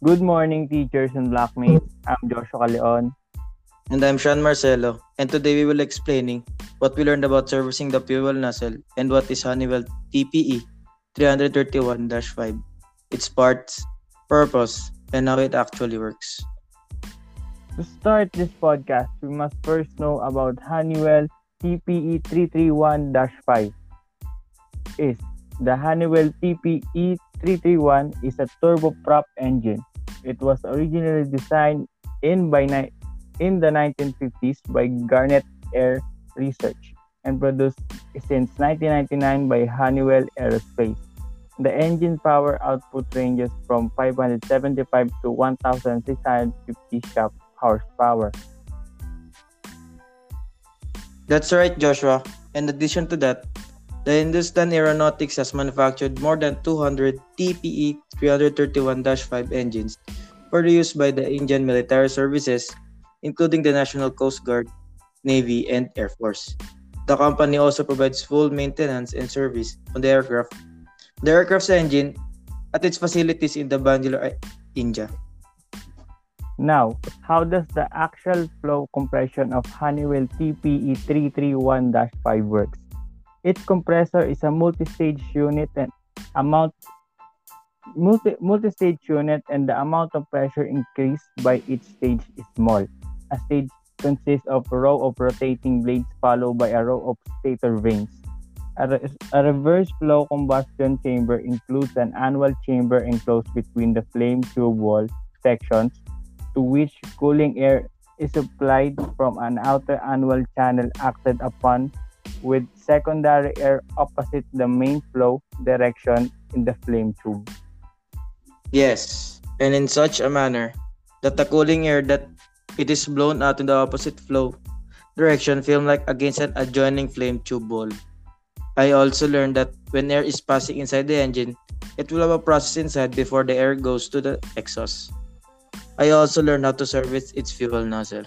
Good morning, teachers and blackmates. I'm Joshua Leon. And I'm Sean Marcelo. And today we will explaining what we learned about servicing the fuel nozzle and what is Honeywell TPE 331-5, its parts, purpose, and how it actually works. To start this podcast, we must first know about Honeywell TPE 331-5 is the Honeywell TPE 331 is a turboprop engine. It was originally designed in by ni- in the 1950s by Garnet Air Research and produced since 1999 by Honeywell Aerospace. The engine power output ranges from 575 to 1650 shaft horsepower. That's right, Joshua. In addition to that, the Hindustan Aeronautics has manufactured more than 200 TPE 331-5 engines for use by the Indian military services, including the National Coast Guard, Navy, and Air Force. The company also provides full maintenance and service on the aircraft, the aircraft's engine, at its facilities in the Bangalore, India. Now, how does the axial flow compression of Honeywell TPE 331-5 works? Its compressor is a multi-stage unit and amount multi, multi-stage unit and the amount of pressure increased by each stage is small. A stage consists of a row of rotating blades followed by a row of stator vanes. A, re- a reverse flow combustion chamber includes an annular chamber enclosed between the flame tube wall sections to which cooling air is supplied from an outer annular channel acted upon with secondary air opposite the main flow direction in the flame tube. Yes, and in such a manner that the cooling air that it is blown out in the opposite flow direction film like against an adjoining flame tube wall. I also learned that when air is passing inside the engine, it will have a process inside before the air goes to the exhaust. I also learned how to service its fuel nozzle.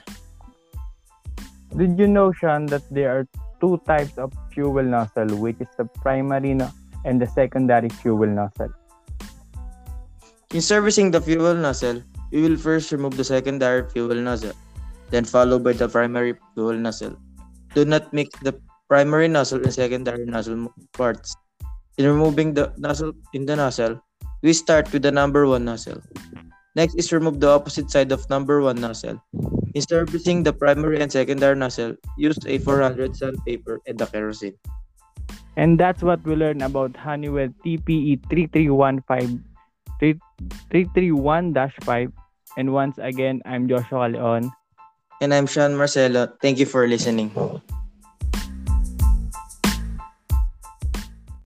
Did you know, Sean, that there are two types of fuel nozzle, which is the primary no- and the secondary fuel nozzle? In servicing the fuel nozzle, we will first remove the secondary fuel nozzle, then followed by the primary fuel nozzle. Do not mix the primary nozzle and secondary nozzle parts. In removing the nozzle in the nozzle, we start with the number one nozzle. Next is remove the opposite side of number one nozzle. In servicing the primary and secondary nozzle, use a 400 sandpaper and the kerosene. And that's what we learned about Honeywell TPE 3315 331-5. And once again, I'm Joshua Leon. And I'm Sean Marcelo. Thank you for listening.